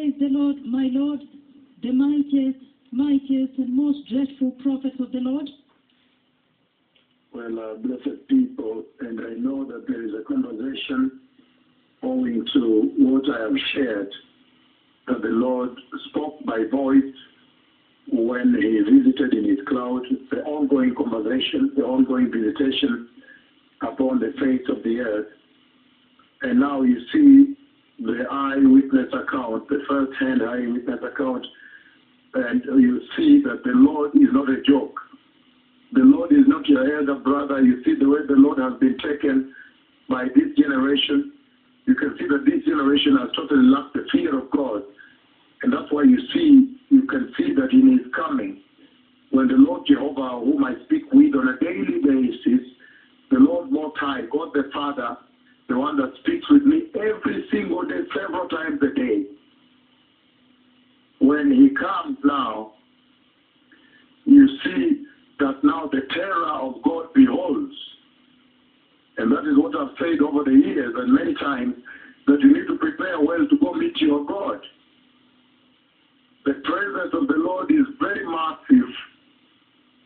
The Lord, my Lord, the mightiest, mightiest, and most dreadful prophet of the Lord. Well, uh, blessed people, and I know that there is a conversation owing to what I have shared that the Lord spoke by voice when he visited in his cloud, the ongoing conversation, the ongoing visitation upon the face of the earth. And now you see the eyewitness account, the first-hand eyewitness account, and you see that the Lord is not a joke. The Lord is not your elder brother. You see the way the Lord has been taken by this generation. You can see that this generation has totally lost the fear of God. And that's why you see, you can see that in his coming, when the Lord Jehovah, whom I speak with on a daily basis, the Lord Most High, God the Father, the one that speaks with me every single day, several times a day, when he comes now, you see that now the terror of God beholds. And that is what I've said over the years and many times, that you need to prepare well to go meet your God. The presence of the Lord is very massive,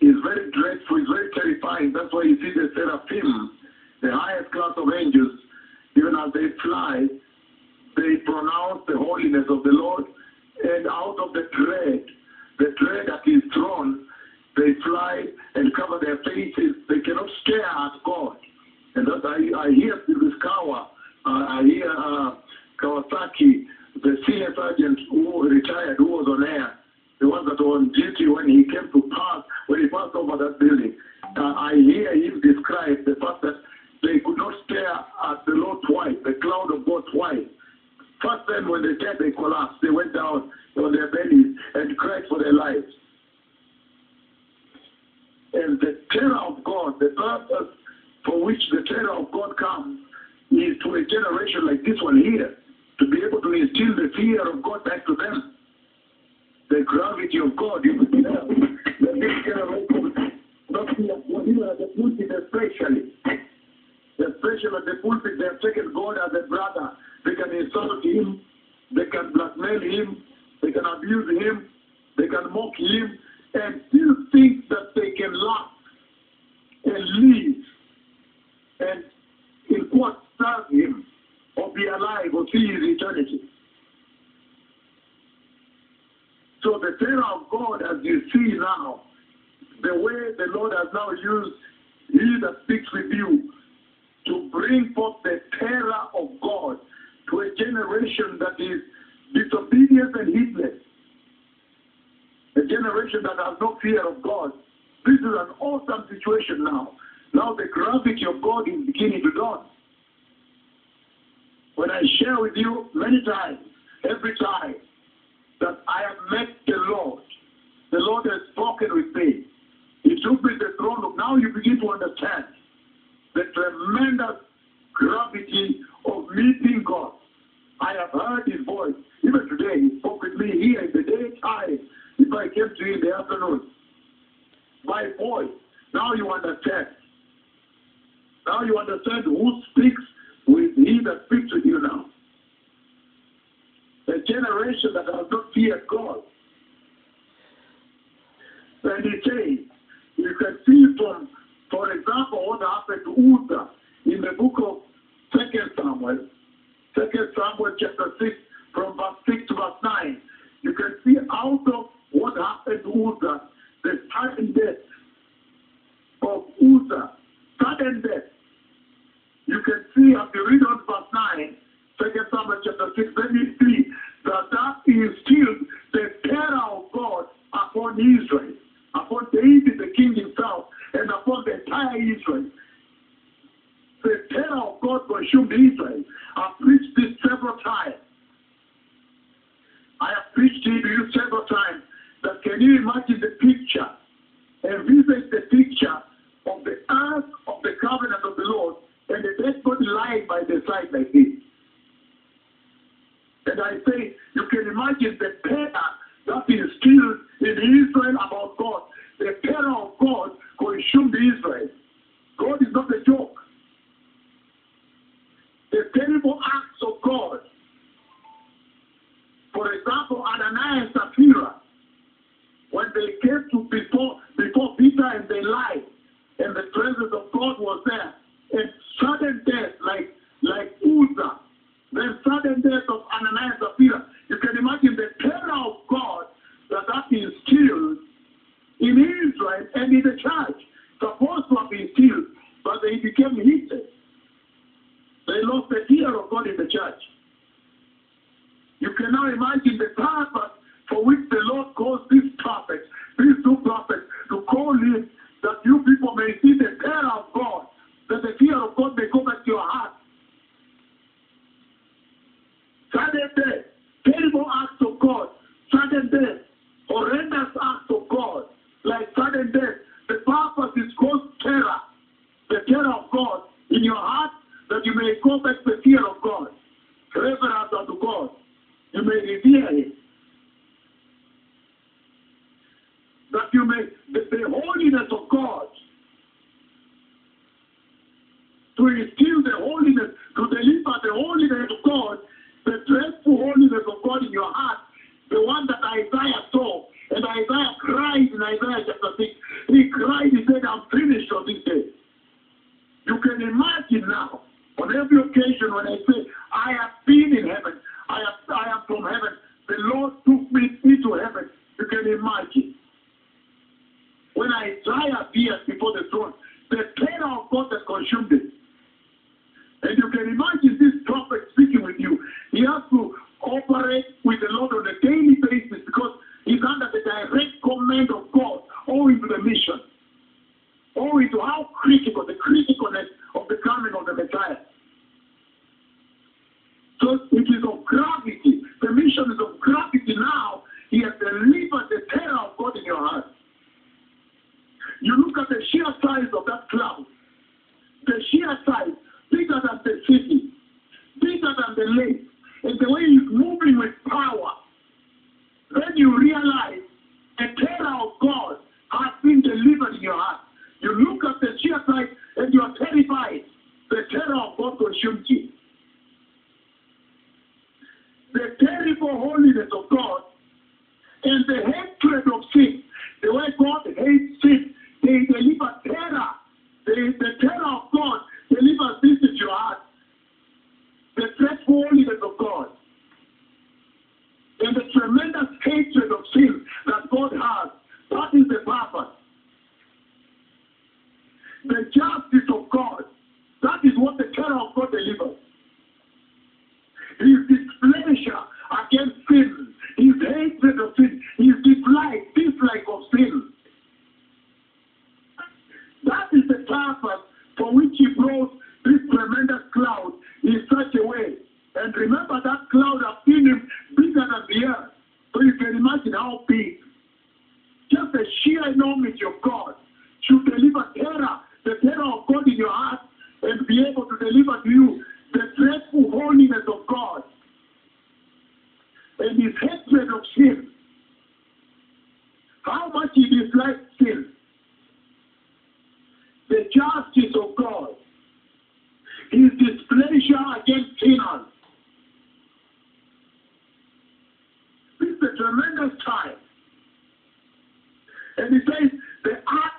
is very dreadful, is very terrifying. That's why you see the seraphim, the highest class of angels, even as they fly, they pronounce the holiness of the Lord, and out of the dread, when they collapsed, they went down on their bellies and cried for their lives. And the terror of God, the purpose for which the terror of God comes, is to a generation like this one here, to be able to instill the fear of God back to them. The gravity of God you is there. The this generation, not even at the pulpit especially. Especially at the pulpit, they have taken God as a brother. They can insult him, they can blackmail him, they can abuse him, they can mock him, and still think that they can laugh and live and in quote serve him or be alive or see his eternity. So the terror of God as you see now, the way the Lord has now used he that speaks with you to bring forth the terror of God to a generation that is disobedient and heedless. A generation that has no fear of God. This is an awesome situation now. Now the gravity of God is beginning to dawn. When I share with you many times, every time, that I have met the Lord, the Lord has spoken with me. He took me the throne room. Now you begin to understand the tremendous gravity of meeting God. I have heard his voice. Even today, he spoke with me here in the daytime. If I came to you in the afternoon, by voice. Now you understand. Now you understand who speaks with he that speaks with you now. The generation that has not feared God. And he says, you can see from, for example, what happened to Uzzah in the book of Second Samuel, Second Samuel chapter 6, from verse 6 to verse 9. You can see out of what happened to Uzzah, the sudden death of Uzzah, sudden death. You can see, as you read on verse 9, Second Samuel chapter 6, then you see that that instilled the terror of God upon Israel, upon David the king himself, and upon the entire Israel. The terror of God consumed Israel. I've preached this several times. I have preached to you several times that can you imagine the picture and visit the picture of the earth of the covenant of the Lord and the dead body lying Enthusiasten tremendous hatred of sin that God has. That is the purpose. The justice of God. That is what the terror of God delivers. His displeasure against sin, his hatred of sin, his dislike, dislike of sin. That is the purpose for which he brought this tremendous cloud in such a way. And remember that cloud has seen him bigger than the earth. So you can imagine how big. Just the sheer enormity of God should deliver terror, the terror of God in your heart, and be able to deliver to you the dreadful holiness of God and his hatred of sin. How much he dislikes sin. The justice of God. His displeasure against sinners. a tremendous time. And he says, the eye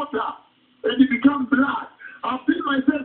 water and it becomes blood. I feel myself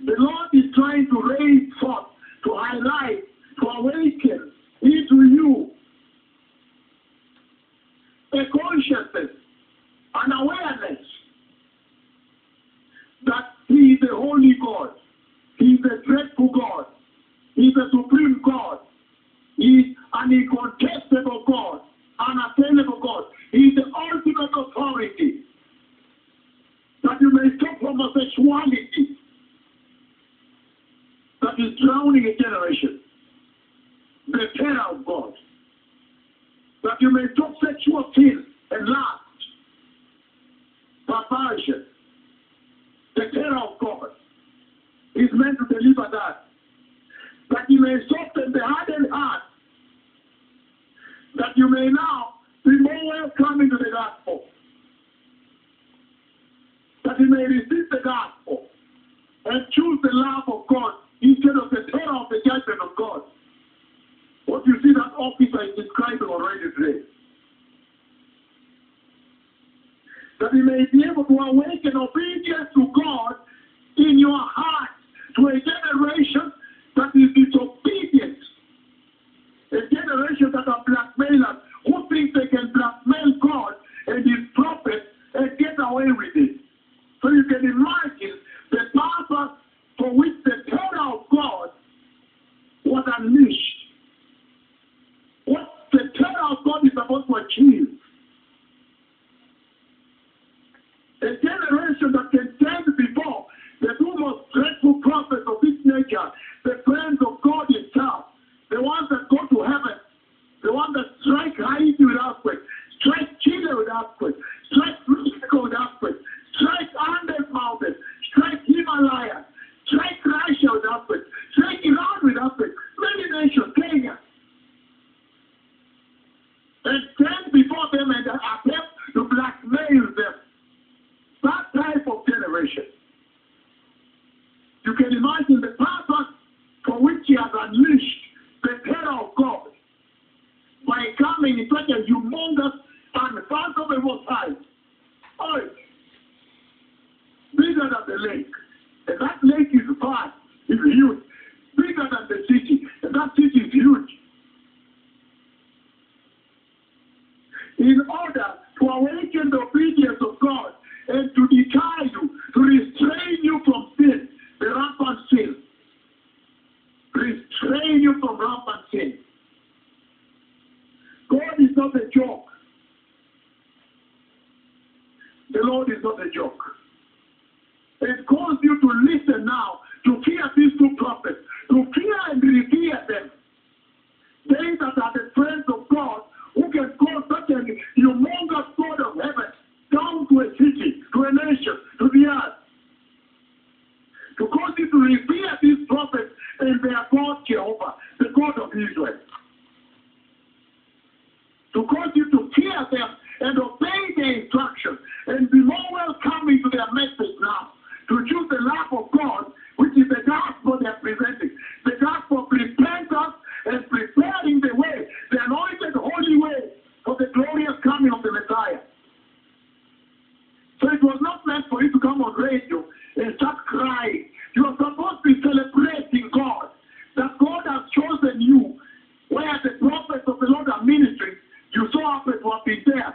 The Lord is trying to raise forth, to highlight, to awaken into you a consciousness, an awareness that He is a holy God, He is a dreadful God, He is a supreme God, He is an incontestable God, an attainable God, He is the ultimate authority. That you may stop homosexuality is a generation. The terror of God. That you may stop sexual sin and lust, perversion. The terror of God is meant to deliver that. That you may soften the hardened heart. That you may now be more welcoming to the gospel. That you may receive the gospel and choose the love of God instead of the terror of the judgment of God. What you see that officer is describing already today. That you may be able to awaken obedience to God in your heart to a generation that is disobedient. A generation that are blackmailers who think they can blackmail God and his prophets and get away with it. So you can imagine the purpose for which the terror of God was unleashed. What the terror of God is supposed to achieve. A generation that can stand before the two most dreadful prophets of this nature, the friends of God himself, the ones that go to heaven, the ones that strike Haiti with earthquake, strike Chile with earthquake, strike Mexico with earthquake, strike Andes Mountains, strike Himalaya, strike Russia with earthquake, strike Iran with earthquake, many nations, Kenya, and stand before them and attempt to blackmail them. That type of generation. You can imagine the purpose for which he has unleashed the terror of God by coming in such a humongous and unfathomable size. Oh, bigger than the lake. And that lake is vast, is huge. Bigger than the city. And that city is huge. In order to awaken the obedience of God and to deter you, to restrain you from sin, the rampant sin. Restrain you from rampant sin. God is not a joke. The Lord is not a joke. It calls you to listen now, to fear these two prophets, to fear and revere them. They that are the friends of God, who can call such a humongous God of heaven down to a city, to a nation, to the earth. To cause you to revere these prophets and their God Jehovah, the God of Israel. To cause you to fear them and obey their instructions and be more welcoming to their message now. To choose the love of God, which is the gospel they're presenting. The gospel of repentance and preparing the way, the anointed holy way for coming of the Messiah. So it was not meant for you to come on radio and start crying. You are supposed to be celebrating God. That God has chosen you. Where the prophets of the Lord are ministering, you saw up to have been there.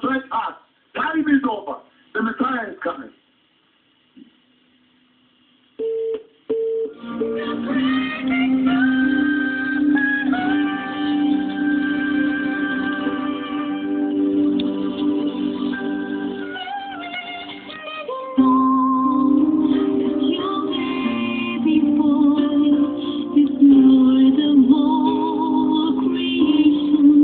Contrite hearts. Time is over. The Messiah is coming.